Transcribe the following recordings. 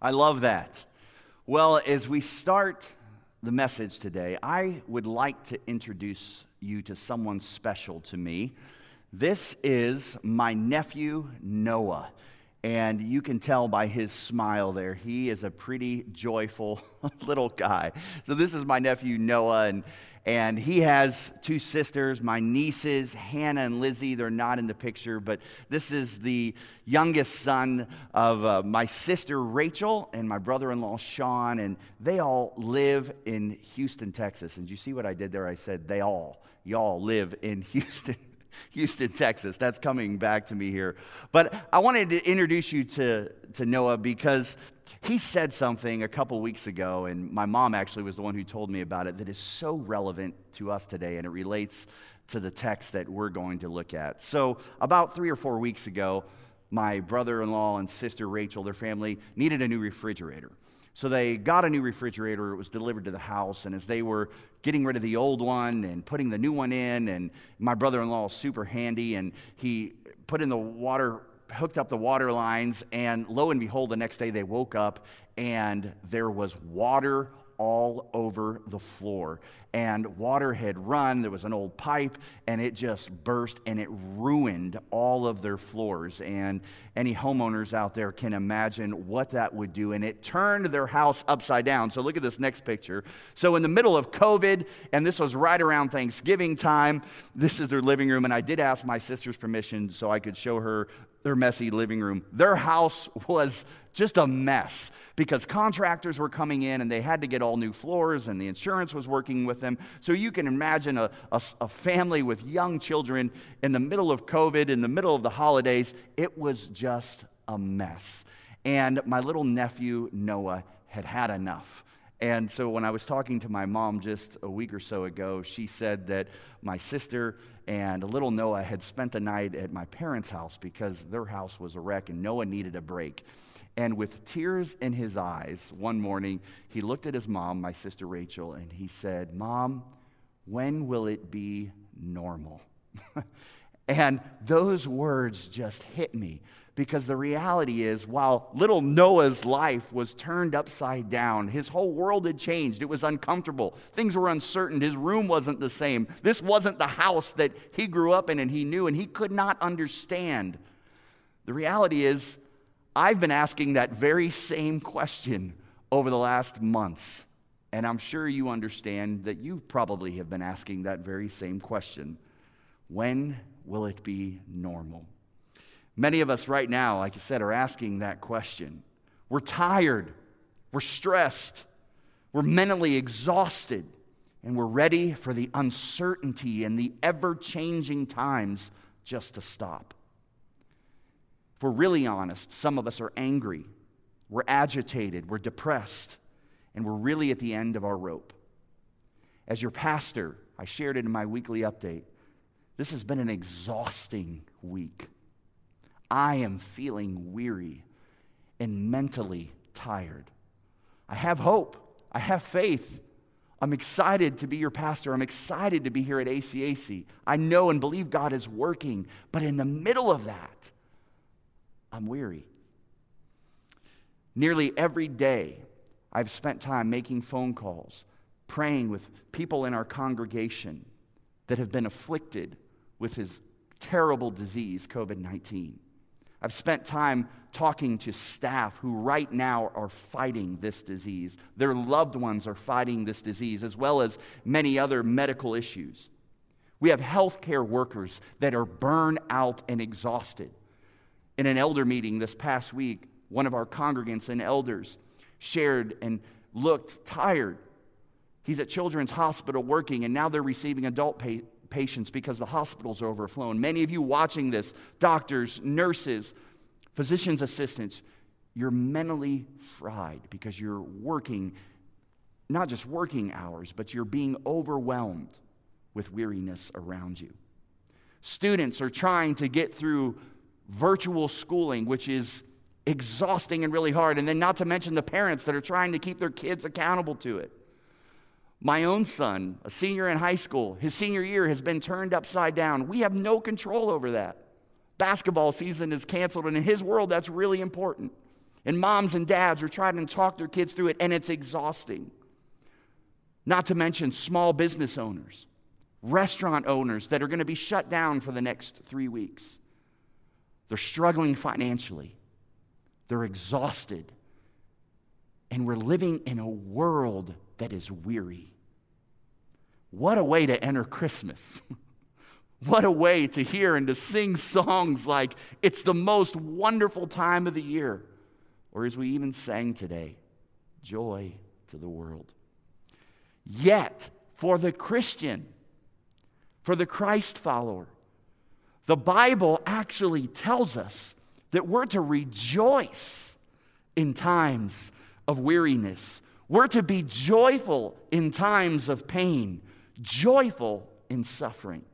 I love that. Well, as we start the message today, I would like to introduce you to someone special to me. This is my nephew, Noah. And you can tell by his smile there, he is a pretty joyful little guy. So, this is my nephew, Noah. And and he has two sisters, my nieces, Hannah and Lizzie. They're not in the picture, but this is the youngest son of uh, my sister Rachel and my brother in law Sean. And they all live in Houston, Texas. And you see what I did there? I said, they all, y'all live in Houston. Houston, Texas. That's coming back to me here. But I wanted to introduce you to, to Noah because he said something a couple weeks ago, and my mom actually was the one who told me about it, that is so relevant to us today, and it relates to the text that we're going to look at. So, about three or four weeks ago, my brother in law and sister Rachel, their family, needed a new refrigerator. So they got a new refrigerator. It was delivered to the house. And as they were getting rid of the old one and putting the new one in, and my brother in law is super handy, and he put in the water hooked up the water lines, and lo and behold, the next day they woke up and there was water all over the floor. And water had run, there was an old pipe, and it just burst and it ruined all of their floors. And any homeowners out there can imagine what that would do. And it turned their house upside down. So look at this next picture. So, in the middle of COVID, and this was right around Thanksgiving time, this is their living room. And I did ask my sister's permission so I could show her their messy living room. Their house was just a mess because contractors were coming in and they had to get all new floors and the insurance was working with them. So you can imagine a, a, a, family with young children in the middle of COVID, in the middle of the holidays. It was just a mess. And my little nephew, Noah, had had enough. And so when I was talking to my mom just a week or so ago, she said that my sister and little Noah had spent the night at my parents' house because their house was a wreck and Noah needed a break. And with tears in his eyes, one morning, he looked at his mom, my sister Rachel, and he said, Mom, when will it be normal? and those words just hit me because the reality is, while little Noah's life was turned upside down, his whole world had changed. It was uncomfortable. Things were uncertain. His room wasn't the same. This wasn't the house that he grew up in and he knew, and he could not understand. The reality is, I've been asking that very same question over the last months. And I'm sure you understand that you probably have been asking that very same question When will it be normal? Many of us right now, like I said, are asking that question. We're tired, we're stressed, we're mentally exhausted, and we're ready for the uncertainty and the ever changing times just to stop. If we're really honest, some of us are angry, we're agitated, we're depressed, and we're really at the end of our rope. As your pastor, I shared it in my weekly update. This has been an exhausting week. I am feeling weary and mentally tired. I have hope. I have faith. I'm excited to be your pastor. I'm excited to be here at ACAC. I know and believe God is working, but in the middle of that, I'm weary. Nearly every day, I've spent time making phone calls, praying with people in our congregation that have been afflicted with his terrible disease, COVID 19. I've spent time talking to staff who right now are fighting this disease. Their loved ones are fighting this disease, as well as many other medical issues. We have healthcare workers that are burned out and exhausted. In an elder meeting this past week, one of our congregants and elders shared and looked tired. He's at Children's Hospital working, and now they're receiving adult pa- patients because the hospitals are overflown. Many of you watching this, doctors, nurses, physician's assistants, you're mentally fried because you're working, not just working hours, but you're being overwhelmed with weariness around you. Students are trying to get through virtual schooling, which is exhausting and really hard. And then, not to mention the parents that are trying to keep their kids accountable to it. My own son, a senior in high school, his senior year has been turned upside down. We have no control over that. Basketball season is canceled, and in his world, that's really important. And moms and dads are trying to talk their kids through it, and it's exhausting. Not to mention small business owners, restaurant owners that are going to be shut down for the next three weeks. They're struggling financially, they're exhausted, and we're living in a world that is weary. What a way to enter Christmas! What a way to hear and to sing songs like, It's the most wonderful time of the year. Or as we even sang today, Joy to the world. Yet, for the Christian, for the Christ follower, the Bible actually tells us that we're to rejoice in times of weariness. We're to be joyful in times of pain, joyful in suffering.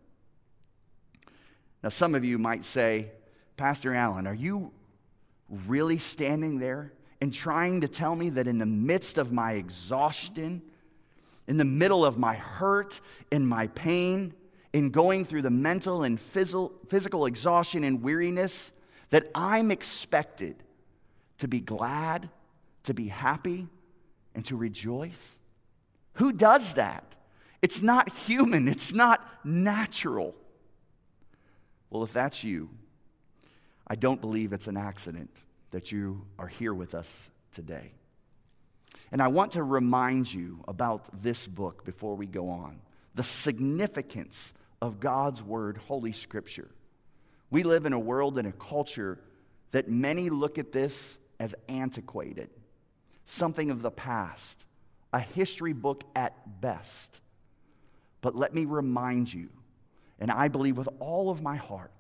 Now, some of you might say, Pastor Allen, are you really standing there and trying to tell me that in the midst of my exhaustion, in the middle of my hurt, in my pain, in going through the mental and physical exhaustion and weariness, that I'm expected to be glad, to be happy, and to rejoice? Who does that? It's not human, it's not natural. Well, if that's you, I don't believe it's an accident that you are here with us today. And I want to remind you about this book before we go on the significance of God's Word, Holy Scripture. We live in a world and a culture that many look at this as antiquated, something of the past, a history book at best. But let me remind you and I believe with all of my heart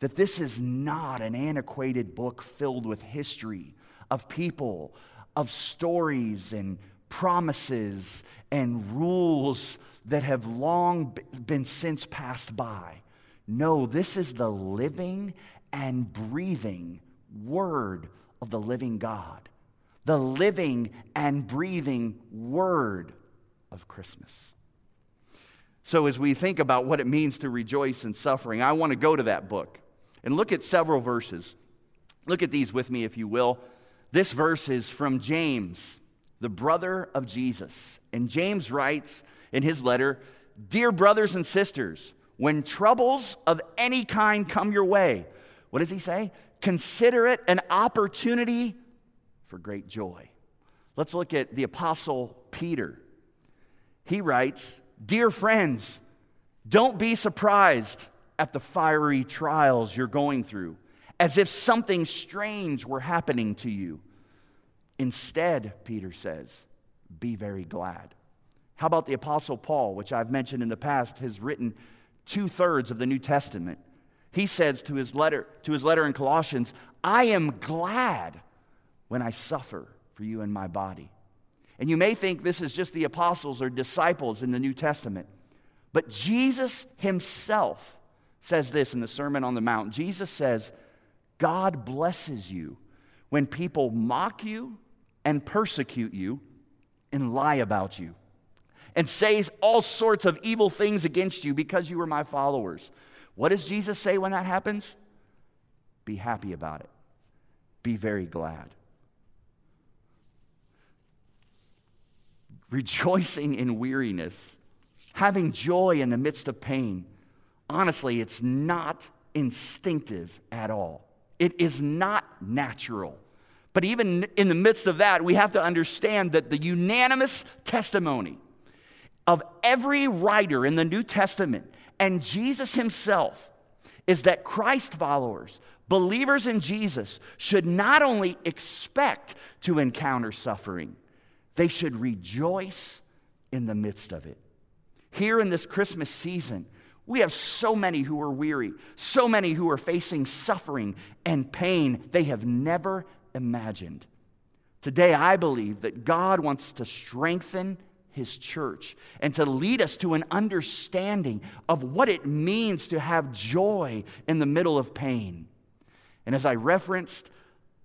that this is not an antiquated book filled with history of people, of stories and promises and rules that have long been since passed by. No, this is the living and breathing Word of the living God, the living and breathing Word of Christmas. So, as we think about what it means to rejoice in suffering, I want to go to that book and look at several verses. Look at these with me, if you will. This verse is from James, the brother of Jesus. And James writes in his letter Dear brothers and sisters, when troubles of any kind come your way, what does he say? Consider it an opportunity for great joy. Let's look at the Apostle Peter. He writes, Dear friends, don't be surprised at the fiery trials you're going through, as if something strange were happening to you. Instead, Peter says, be very glad. How about the Apostle Paul, which I've mentioned in the past, has written two thirds of the New Testament? He says to his letter, to his letter in Colossians, I am glad when I suffer for you in my body and you may think this is just the apostles or disciples in the New Testament. But Jesus himself says this in the Sermon on the Mount. Jesus says, God blesses you when people mock you and persecute you and lie about you and says all sorts of evil things against you because you are my followers. What does Jesus say when that happens? Be happy about it. Be very glad. rejoicing in weariness, having joy in the midst of pain. Honestly, it's not instinctive at all. It is not natural. But even in the midst of that, we have to understand that the unanimous testimony of every writer in the New Testament and Jesus himself is that Christ followers, believers in Jesus, should not only expect to encounter suffering, they should rejoice in the midst of it. Here in this Christmas season, we have so many who are weary, so many who are facing suffering and pain they have never imagined. Today, I believe that God wants to strengthen his church and to lead us to an understanding of what it means to have joy in the middle of pain. And as I referenced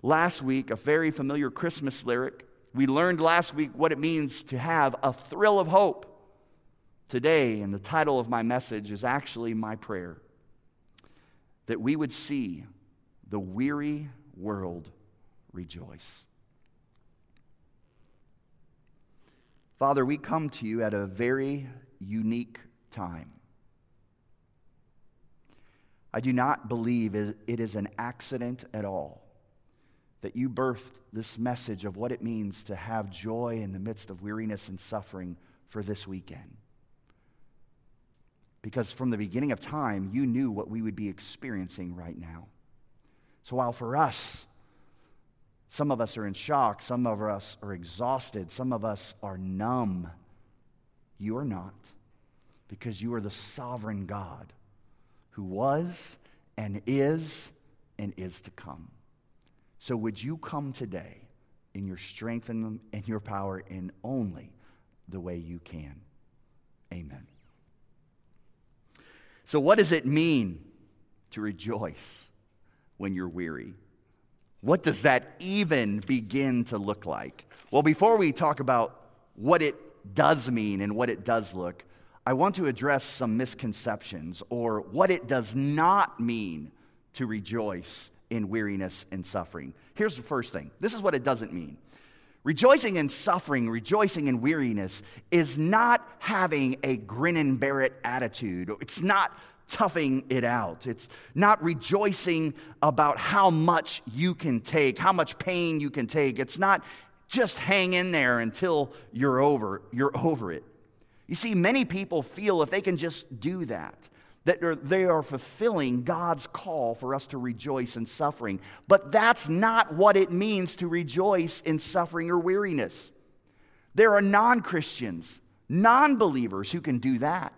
last week, a very familiar Christmas lyric, we learned last week what it means to have a thrill of hope today, and the title of my message is actually my prayer that we would see the weary world rejoice. Father, we come to you at a very unique time. I do not believe it is an accident at all that you birthed this message of what it means to have joy in the midst of weariness and suffering for this weekend. Because from the beginning of time, you knew what we would be experiencing right now. So while for us, some of us are in shock, some of us are exhausted, some of us are numb, you are not, because you are the sovereign God who was and is and is to come. So, would you come today in your strength and your power in only the way you can? Amen. So, what does it mean to rejoice when you're weary? What does that even begin to look like? Well, before we talk about what it does mean and what it does look, I want to address some misconceptions or what it does not mean to rejoice in weariness and suffering. Here's the first thing this is what it doesn't mean. Rejoicing in suffering, rejoicing in weariness is not having a grin and bear it attitude. It's not toughing it out. It's not rejoicing about how much you can take, how much pain you can take. It's not just hang in there until you're over, you're over it. You see, many people feel if they can just do that, that they are fulfilling God's call for us to rejoice in suffering. But that's not what it means to rejoice in suffering or weariness. There are non Christians, non believers who can do that.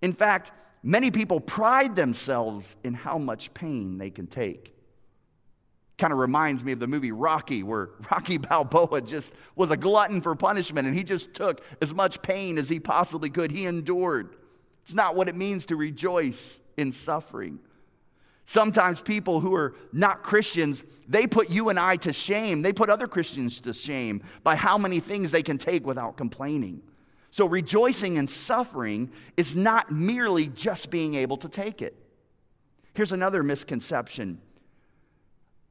In fact, many people pride themselves in how much pain they can take. Kind of reminds me of the movie Rocky, where Rocky Balboa just was a glutton for punishment and he just took as much pain as he possibly could. He endured. It's not what it means to rejoice in suffering. Sometimes people who are not Christians, they put you and I to shame. They put other Christians to shame by how many things they can take without complaining. So, rejoicing in suffering is not merely just being able to take it. Here's another misconception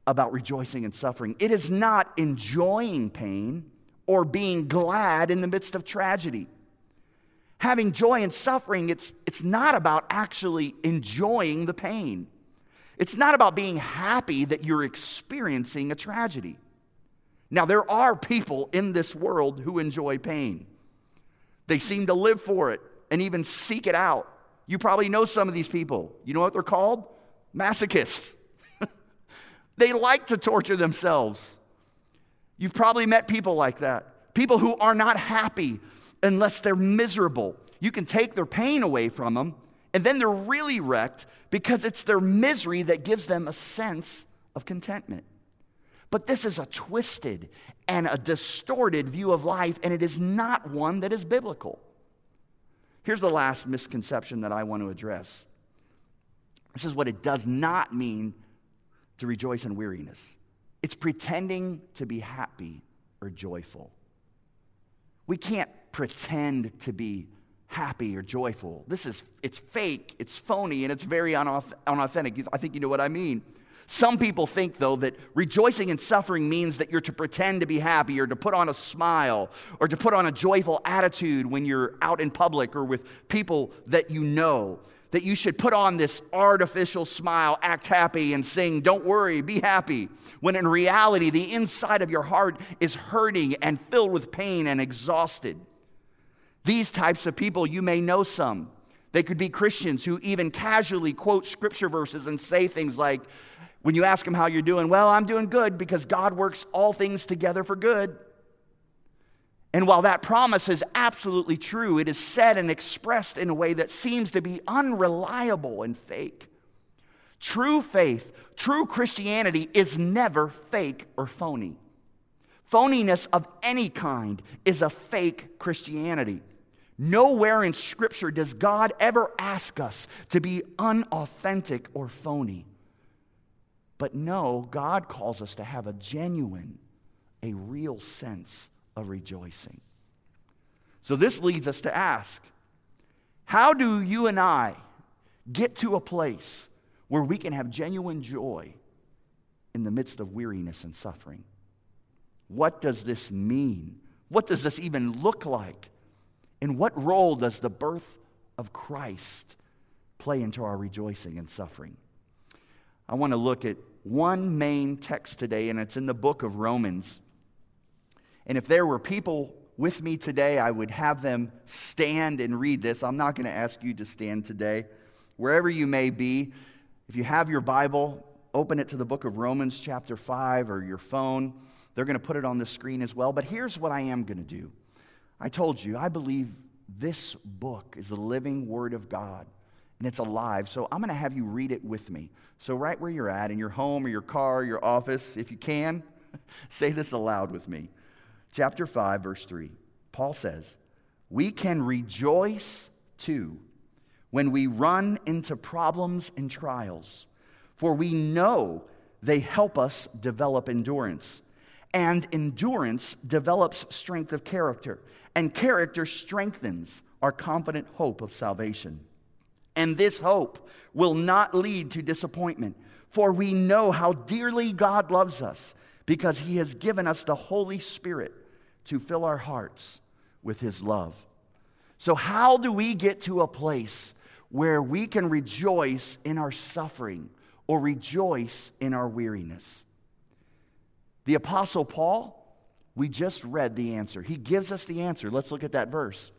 about rejoicing in suffering it is not enjoying pain or being glad in the midst of tragedy having joy in suffering, it's, it's not about actually enjoying the pain. It's not about being happy that you're experiencing a tragedy. Now, there are people in this world who enjoy pain. They seem to live for it and even seek it out. You probably know some of these people. You know what they're called? Masochists. they like to torture themselves. You've probably met people like that. People who are not happy unless they're miserable. You can take their pain away from them, and then they're really wrecked because it's their misery that gives them a sense of contentment. But this is a twisted and a distorted view of life, and it is not one that is biblical. Here's the last misconception that I want to address. This is what it does not mean to rejoice in weariness it's pretending to be happy or joyful. We can't pretend to be happy or joyful. This is, it's fake, it's phony, and it's very unauthentic. I think you know what I mean. Some people think, though, that rejoicing in suffering means that you're to pretend to be happy or to put on a smile or to put on a joyful attitude when you're out in public or with people that you know that you should put on this artificial smile, act happy, and sing, Don't worry, be happy, when in reality, the inside of your heart is hurting and filled with pain and exhausted. These types of people, you may know some. They could be Christians who even casually quote scripture verses and say things like, when you ask them how you're doing, well, I'm doing good because God works all things together for good. And while that promise is absolutely true, it is said and expressed in a way that seems to be unreliable and fake. True faith, true Christianity is never fake or phony. Phoniness of any kind is a fake Christianity. Nowhere in Scripture does God ever ask us to be unauthentic or phony. But no, God calls us to have a genuine, a real sense of rejoicing. So this leads us to ask how do you and I get to a place where we can have genuine joy in the midst of weariness and suffering? What does this mean What does this even look like? And what role does the birth of Christ play into our rejoicing and suffering? I want to look at one main text today, and it's in the book of Romans. And if there were people with me today, I would have them stand and read this. I'm not going to ask you to stand today. Wherever you may be, if you have your Bible, open it to the book of Romans, chapter 5, or your phone. They're going to put it on the screen as well. But here's what I am going to do I told you, I believe this book is the living Word of God and it's alive. So I'm going to have you read it with me. So, right where you're at, in your home or your car, or your office, if you can, say this aloud with me. Chapter 5, verse 3. Paul says, We can rejoice too when we run into problems and trials, for we know they help us develop endurance. And endurance develops strength of character, and character strengthens our confident hope of salvation. And this hope will not lead to disappointment, for we know how dearly God loves us because he has given us the Holy Spirit to fill our hearts with his love. So, how do we get to a place where we can rejoice in our suffering or rejoice in our weariness? The Apostle Paul, we just read the answer. He gives us the answer. Let's look at that verse.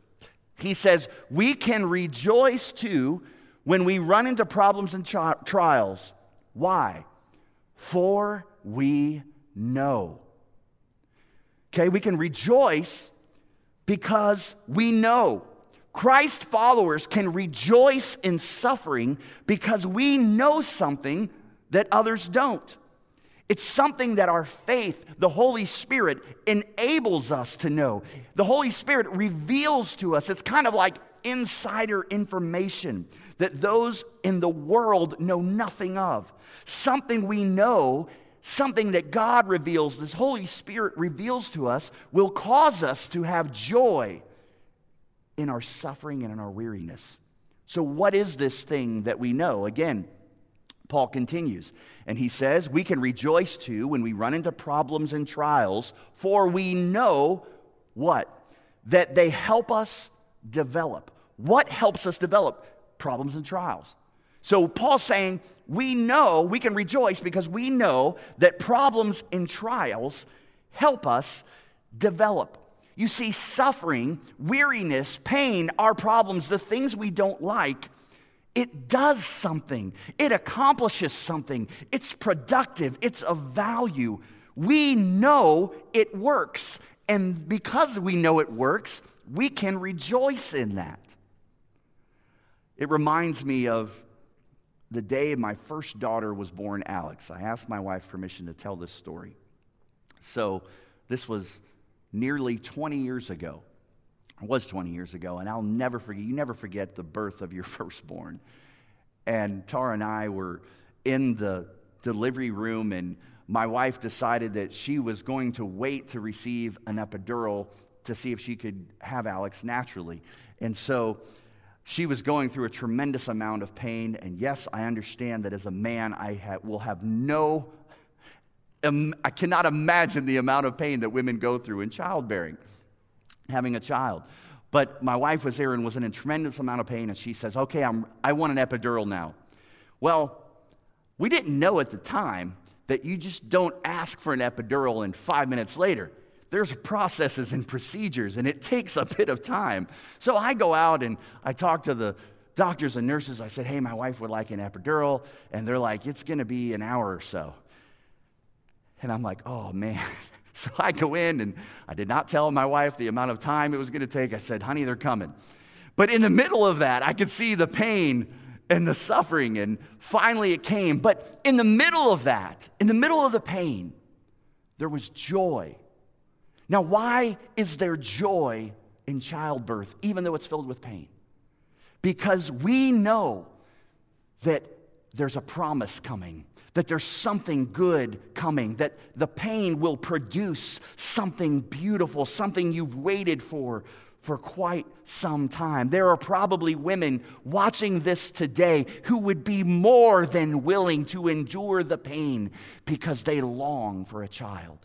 He says, We can rejoice too when we run into problems and tri- trials. Why? For we know. Okay, we can rejoice because we know. Christ followers can rejoice in suffering because we know something that others don't. It's something that our faith, the Holy Spirit, enables us to know. The Holy Spirit reveals to us. It's kind of like insider information that those in the world know nothing of. Something we know, something that God reveals, this Holy Spirit reveals to us, will cause us to have joy in our suffering and in our weariness. So, what is this thing that we know? Again, Paul continues, and he says, We can rejoice too when we run into problems and trials, for we know what? That they help us develop. What helps us develop? Problems and trials. So Paul's saying, We know, we can rejoice because we know that problems and trials help us develop. You see, suffering, weariness, pain, our problems, the things we don't like, it does something, it accomplishes something, it's productive, it's of value. We know it works. And because we know it works, we can rejoice in that. It reminds me of the day my first daughter was born, Alex. I asked my wife permission to tell this story. So, this was nearly 20 years ago. It was 20 years ago, and I'll never forget, you never forget the birth of your firstborn. And Tara and I were in the delivery room, and my wife decided that she was going to wait to receive an epidural to see if she could have Alex naturally. And so she was going through a tremendous amount of pain. And yes, I understand that as a man, I ha- will have no, um, I cannot imagine the amount of pain that women go through in childbearing having a child. But my wife was there and was in a tremendous amount of pain, and she says, Okay, I'm, I want an epidural now. Well, we didn't know at the time that you just don't ask for an epidural and five minutes later. There's processes and procedures, and it takes a bit of time. So I go out and I talk to the doctors and nurses. I said, Hey, my wife would like an epidural. And they're like, It's going to be an hour or so. And I'm like, Oh, man. So I go in and I did not tell my wife the amount of time it was going to take. I said, honey, they're coming. But in the middle of that, I could see the pain and the suffering, and finally it came. But in the middle of that, in the middle of the pain, there was joy. Now, why is there joy in childbirth, even though it's filled with pain? Because we know that there's a promise coming that there's something good coming, that the pain will produce something beautiful, something you've waited for for quite some time. There are probably women watching this today who would be more than willing to endure the pain because they long for a child.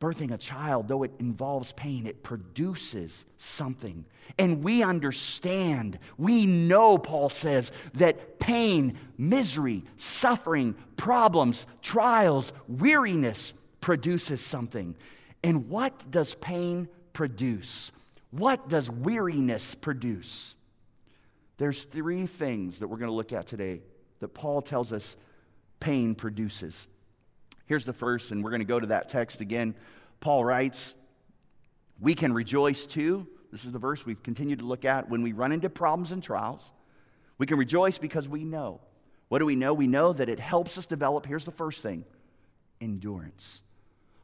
Birthing a child, though it involves pain, it produces something. And we understand, we know, Paul says, that pain, misery, suffering, problems, trials, weariness produces something. And what does pain produce? What does weariness produce? There's three things that we're going to look at today that Paul tells us pain produces. Here's the first, and we're going to go to that text again. Paul writes, We can rejoice too. This is the verse we've continued to look at. When we run into problems and trials, we can rejoice because we know. What do we know? We know that it helps us develop, here's the first thing endurance.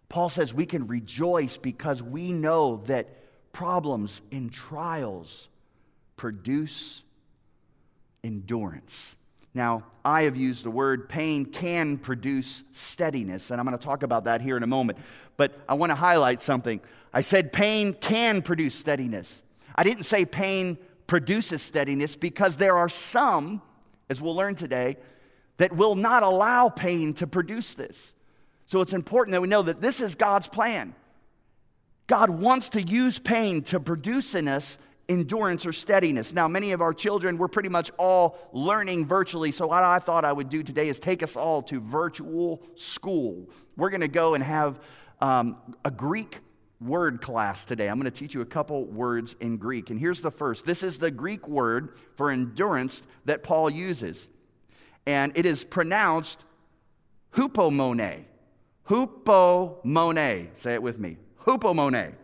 Paul says we can rejoice because we know that problems and trials produce endurance. Now, I have used the word pain can produce steadiness, and I'm going to talk about that here in a moment. But I want to highlight something. I said pain can produce steadiness. I didn't say pain produces steadiness because there are some, as we'll learn today, that will not allow pain to produce this. So it's important that we know that this is God's plan. God wants to use pain to produce in us endurance or steadiness. Now, many of our children, we're pretty much all learning virtually. So, what I thought I would do today is take us all to virtual school. We're going to go and have um, a Greek word class today. I'm going to teach you a couple words in Greek. And here's the first this is the Greek word for endurance that Paul uses. And it is pronounced hupomone. Hupomone. Say it with me. Hupomone.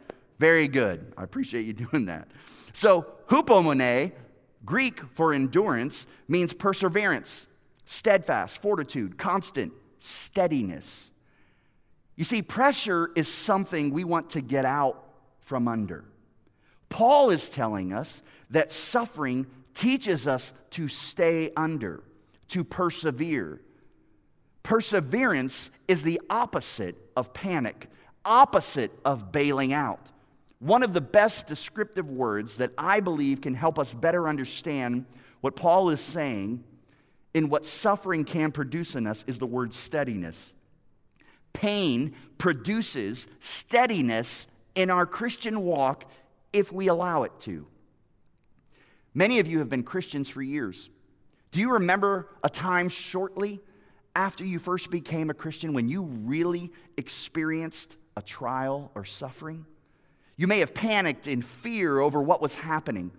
Very good. I appreciate you doing that. So, hupomone, Greek for endurance, means perseverance, steadfast, fortitude, constant, steadiness. You see, pressure is something we want to get out from under. Paul is telling us that suffering teaches us to stay under, to persevere. Perseverance is the opposite of panic, opposite of bailing out. One of the best descriptive words that I believe can help us better understand what Paul is saying in what suffering can produce in us is the word steadiness. Pain produces steadiness in our Christian walk if we allow it to. Many of you have been Christians for years. Do you remember a time shortly after you first became a Christian when you really experienced a trial or suffering? You may have panicked in fear over what was happening.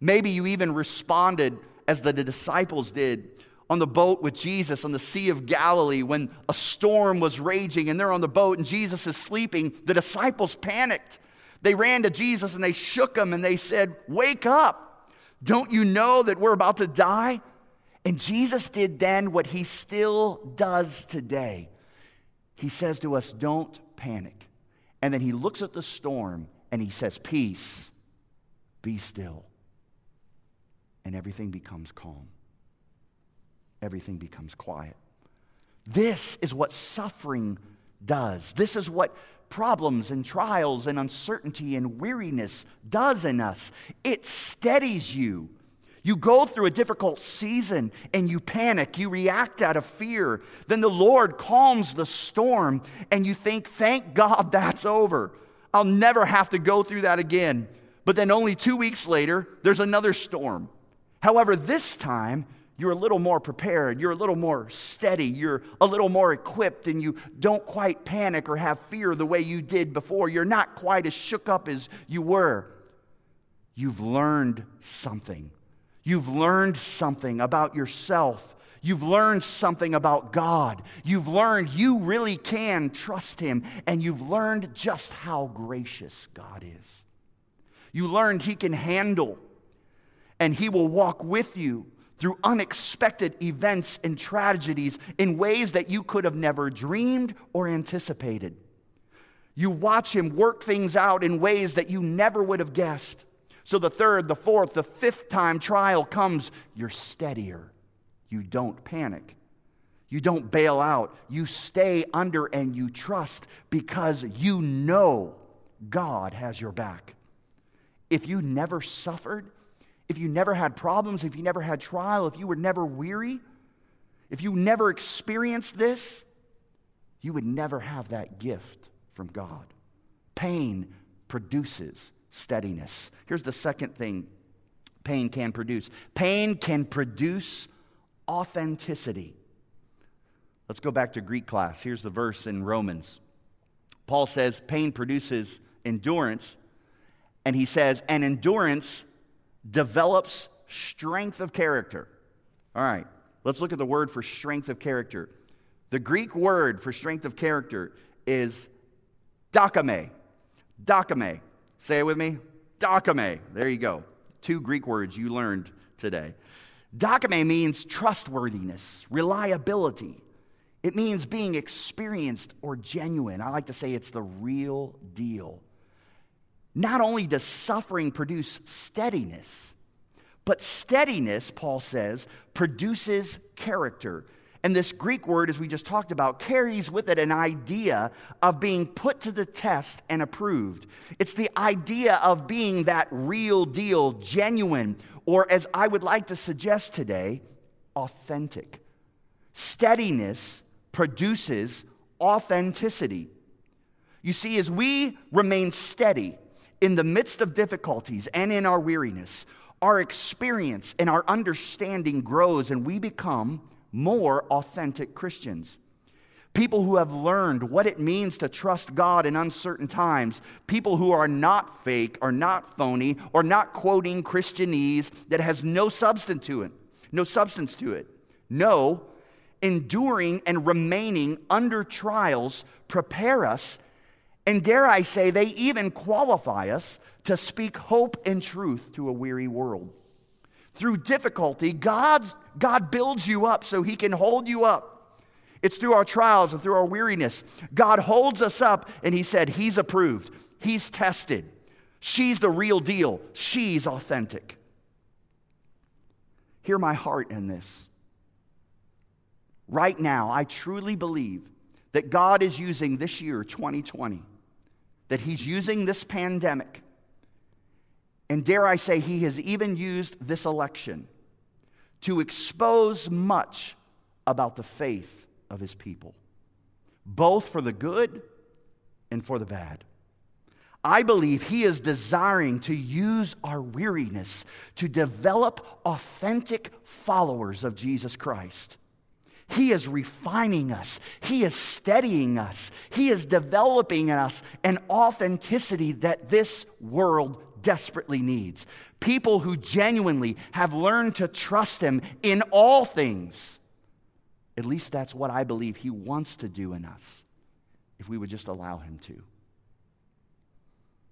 Maybe you even responded as the disciples did on the boat with Jesus on the Sea of Galilee when a storm was raging and they're on the boat and Jesus is sleeping. The disciples panicked. They ran to Jesus and they shook him and they said, Wake up. Don't you know that we're about to die? And Jesus did then what he still does today. He says to us, Don't panic. And then he looks at the storm and he says, Peace, be still. And everything becomes calm, everything becomes quiet. This is what suffering does. This is what problems and trials and uncertainty and weariness does in us. It steadies you. You go through a difficult season and you panic, you react out of fear. Then the Lord calms the storm and you think, thank God that's over. I'll never have to go through that again. But then only two weeks later, there's another storm. However, this time, you're a little more prepared, you're a little more steady, you're a little more equipped, and you don't quite panic or have fear the way you did before. You're not quite as shook up as you were. You've learned something. You've learned something about yourself You've learned something about God. You've learned you really can trust Him, and you've learned just how gracious God is. You learned He can handle, and He will walk with you through unexpected events and tragedies in ways that you could have never dreamed or anticipated. You watch Him work things out in ways that you never would have guessed. So the third, the fourth, the fifth time trial comes, you're steadier you don't panic. You don't bail out. You stay under and you trust because you know God has your back. If you never suffered, if you never had problems, if you never had trial, if you were never weary, if you never experienced this, you would never have that gift from God. Pain produces steadiness. Here's the second thing pain can produce pain can produce authenticity. Let's go back to Greek class. Here's the verse in Romans. Paul says pain produces endurance, and he says, and endurance develops strength of character. All right, let's look at the word for strength of character. The Greek word for strength of character is dokame. Dokame. Say it with me. Dokame. There you go. Two Greek words you learned today. Dokame means trustworthiness, reliability. It means being experienced or genuine. I like to say it's the real deal. Not only does suffering produce steadiness, but steadiness, Paul says, produces character. And this Greek word, as we just talked about, carries with it an idea of being put to the test and approved. It's the idea of being that real deal, genuine, or as I would like to suggest today, authentic. Steadiness produces authenticity. You see, as we remain steady in the midst of difficulties and in our weariness, our experience and our understanding grows and we become more authentic Christians. People who have learned what it means to trust God in uncertain times. People who are not fake or not phony or not quoting Christianese that has no substance to it. No substance to it. No, enduring and remaining under trials prepare us, and dare I say, they even qualify us to speak hope and truth to a weary world. Through difficulty, God, God builds you up so He can hold you up. It's through our trials and through our weariness. God holds us up and He said, He's approved, He's tested. She's the real deal, she's authentic. Hear my heart in this. Right now, I truly believe that God is using this year, 2020, that He's using this pandemic and dare I say, he has even used this election to expose much about the faith of his people, both for the good and for the bad. I believe he is desiring to use our weariness to develop authentic followers of Jesus Christ. He is refining us. He is steadying us. He is developing in us an authenticity that this world desperately needs. People who genuinely have learned to trust Him in all things. At least that's what I believe He wants to do in us if we would just allow Him to.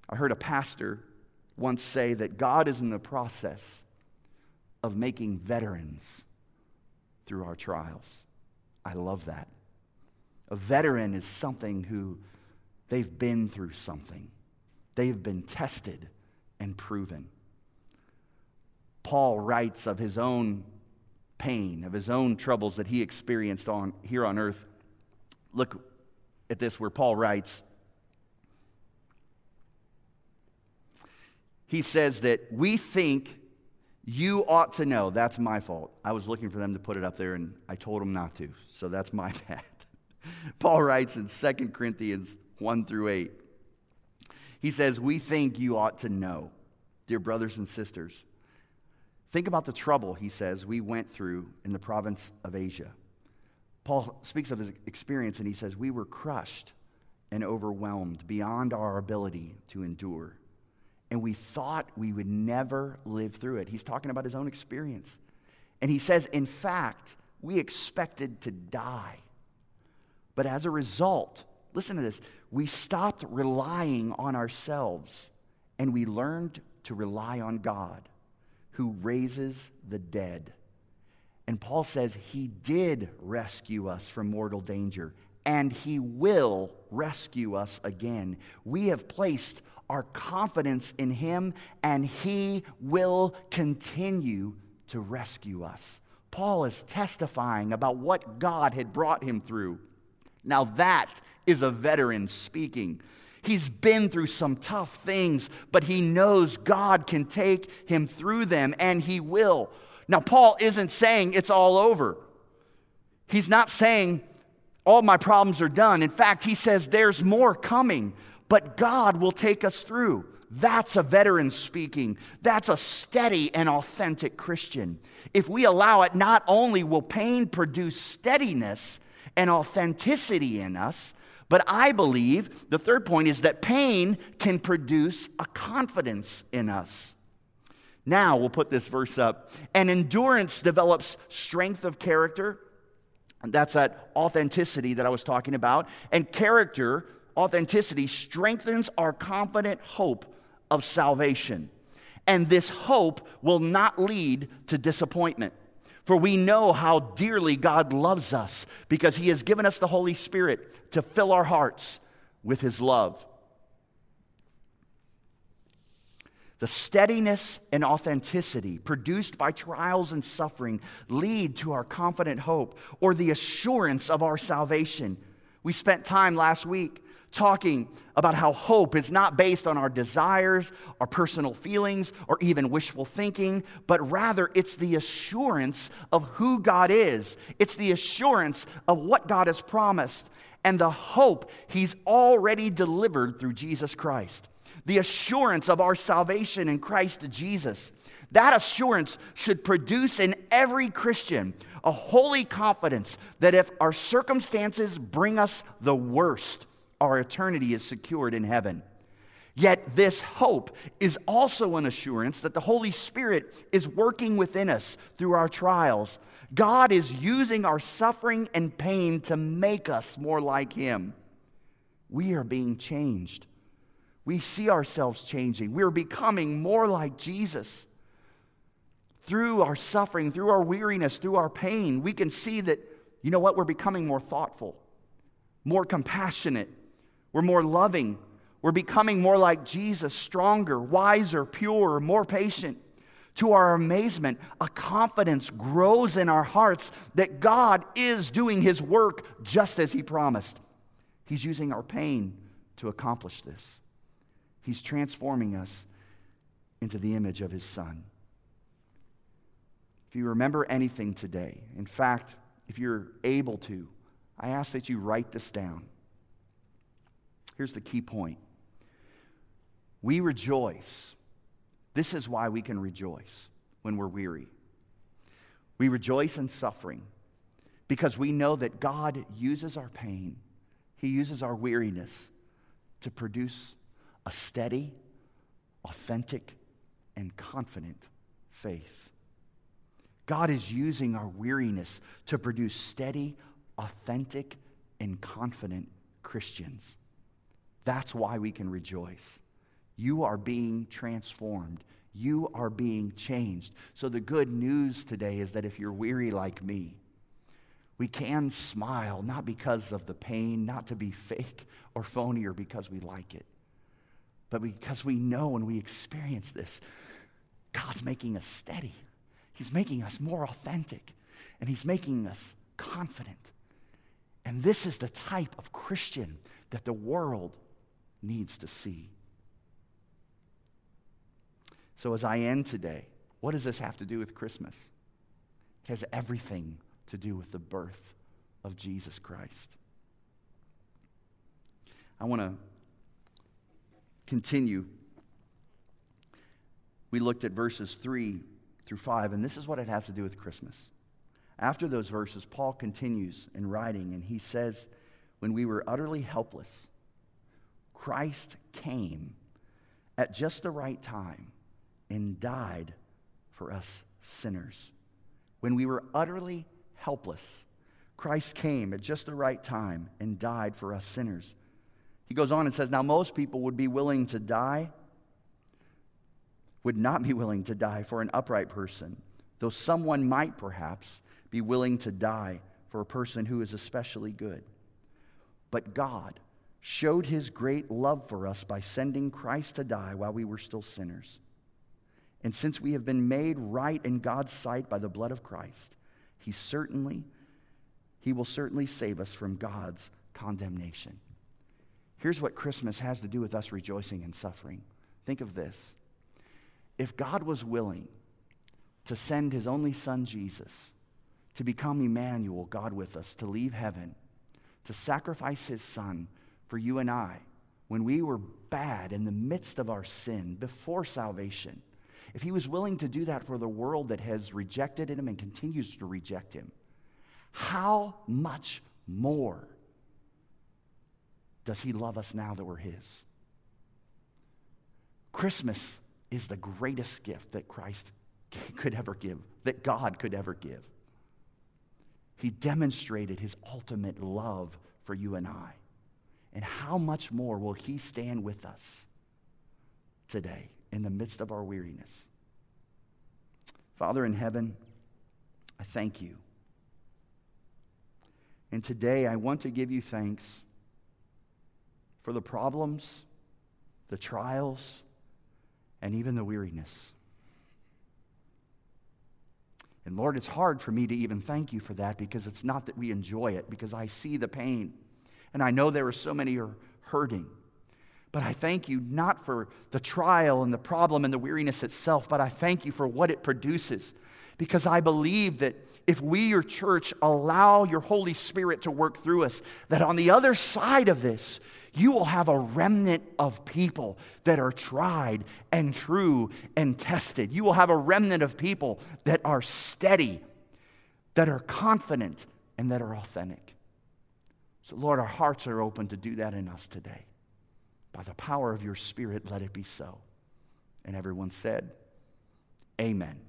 I heard a pastor once say that God is in the process of making veterans through our trials. I love that. A veteran is something who they've been through something, they've been tested, and proven. Paul writes of his own pain, of his own troubles that he experienced on, here on earth. Look at this where Paul writes. He says that we think you ought to know. That's my fault. I was looking for them to put it up there and I told them not to. So that's my bad. Paul writes in 2 Corinthians 1 through 8. He says, We think you ought to know, dear brothers and sisters. Think about the trouble, he says, we went through in the province of Asia. Paul speaks of his experience and he says, We were crushed and overwhelmed beyond our ability to endure. And we thought we would never live through it. He's talking about his own experience. And he says, In fact, we expected to die. But as a result, listen to this, we stopped relying on ourselves and we learned to rely on God who raises the dead. And Paul says he did rescue us from mortal danger and he will rescue us again. We have placed our confidence in him and he will continue to rescue us. Paul is testifying about what God had brought him through. Now, that is a veteran speaking. He's been through some tough things, but he knows God can take him through them, and he will. Now, Paul isn't saying it's all over. He's not saying, All my problems are done. In fact, he says there's more coming, but God will take us through. That's a veteran speaking. That's a steady and authentic Christian. If we allow it, not only will pain produce steadiness and authenticity in us, but I believe the third point is that pain can produce a confidence in us. Now we'll put this verse up. And endurance develops strength of character. That's that authenticity that I was talking about. And character, authenticity, strengthens our confident hope of salvation. And this hope will not lead to disappointment. For we know how dearly God loves us because He has given us the Holy Spirit to fill our hearts with His love. The steadiness and authenticity produced by trials and suffering lead to our confident hope or the assurance of our salvation. We spent time last week talking about how hope is not based on our desires, our personal feelings, or even wishful thinking, but rather it's the assurance of who God is. It's the assurance of what God has promised and the hope He's already delivered through Jesus Christ. The assurance of our salvation in Christ Jesus. That assurance should produce in every Christian a holy confidence that if our circumstances bring us the worst, our eternity is secured in heaven. Yet, this hope is also an assurance that the Holy Spirit is working within us through our trials. God is using our suffering and pain to make us more like Him. We are being changed. We see ourselves changing. We're becoming more like Jesus. Through our suffering, through our weariness, through our pain, we can see that, you know what, we're becoming more thoughtful, more compassionate, we're more loving. We're becoming more like Jesus, stronger, wiser, purer, more patient. To our amazement, a confidence grows in our hearts that God is doing His work just as He promised. He's using our pain to accomplish this. He's transforming us into the image of His Son. If you remember anything today, in fact, if you're able to, I ask that you write this down. Here's the key point we rejoice. This is why we can rejoice when we're weary. We rejoice in suffering because we know that God uses our pain, He uses our weariness to produce a steady, authentic, and confident faith. God is using our weariness to produce steady, authentic, and confident Christians. That's why we can rejoice. You are being transformed. You are being changed. So, the good news today is that if you're weary like me, we can smile, not because of the pain, not to be fake or phony or because we like it, but because we know when we experience this, God's making us steady. He's making us more authentic, and He's making us confident. And this is the type of Christian that the world needs to see. So, as I end today, what does this have to do with Christmas? It has everything to do with the birth of Jesus Christ. I want to continue. We looked at verses 3 through 5, and this is what it has to do with Christmas. After those verses, Paul continues in writing, and he says, When we were utterly helpless, Christ came at just the right time and died for us sinners. When we were utterly helpless, Christ came at just the right time and died for us sinners. He goes on and says, Now, most people would be willing to die, would not be willing to die for an upright person, though someone might perhaps be willing to die for a person who is especially good. But God, showed his great love for us by sending Christ to die while we were still sinners. And since we have been made right in God's sight by the blood of Christ, he certainly he will certainly save us from God's condemnation. Here's what Christmas has to do with us rejoicing and suffering. Think of this. If God was willing to send his only son Jesus to become Emmanuel, God with us, to leave heaven to sacrifice his son for you and I when we were bad in the midst of our sin before salvation, if he was willing to do that for the world that has rejected him and continues to reject him, how much more does he love us now that we're his? Christmas is the greatest gift that Christ could ever give, that God could ever give. He demonstrated his ultimate love for you and I. And how much more will He stand with us today in the midst of our weariness? Father in heaven, I thank you. And today I want to give you thanks for the problems, the trials, and even the weariness. And Lord, it's hard for me to even thank you for that because it's not that we enjoy it, because I see the pain. And I know there are so many who are hurting. But I thank you not for the trial and the problem and the weariness itself, but I thank you for what it produces. Because I believe that if we, your church, allow your Holy Spirit to work through us, that on the other side of this, you will have a remnant of people that are tried and true and tested. You will have a remnant of people that are steady, that are confident, and that are authentic. So, Lord, our hearts are open to do that in us today. By the power of your Spirit, let it be so. And everyone said, Amen.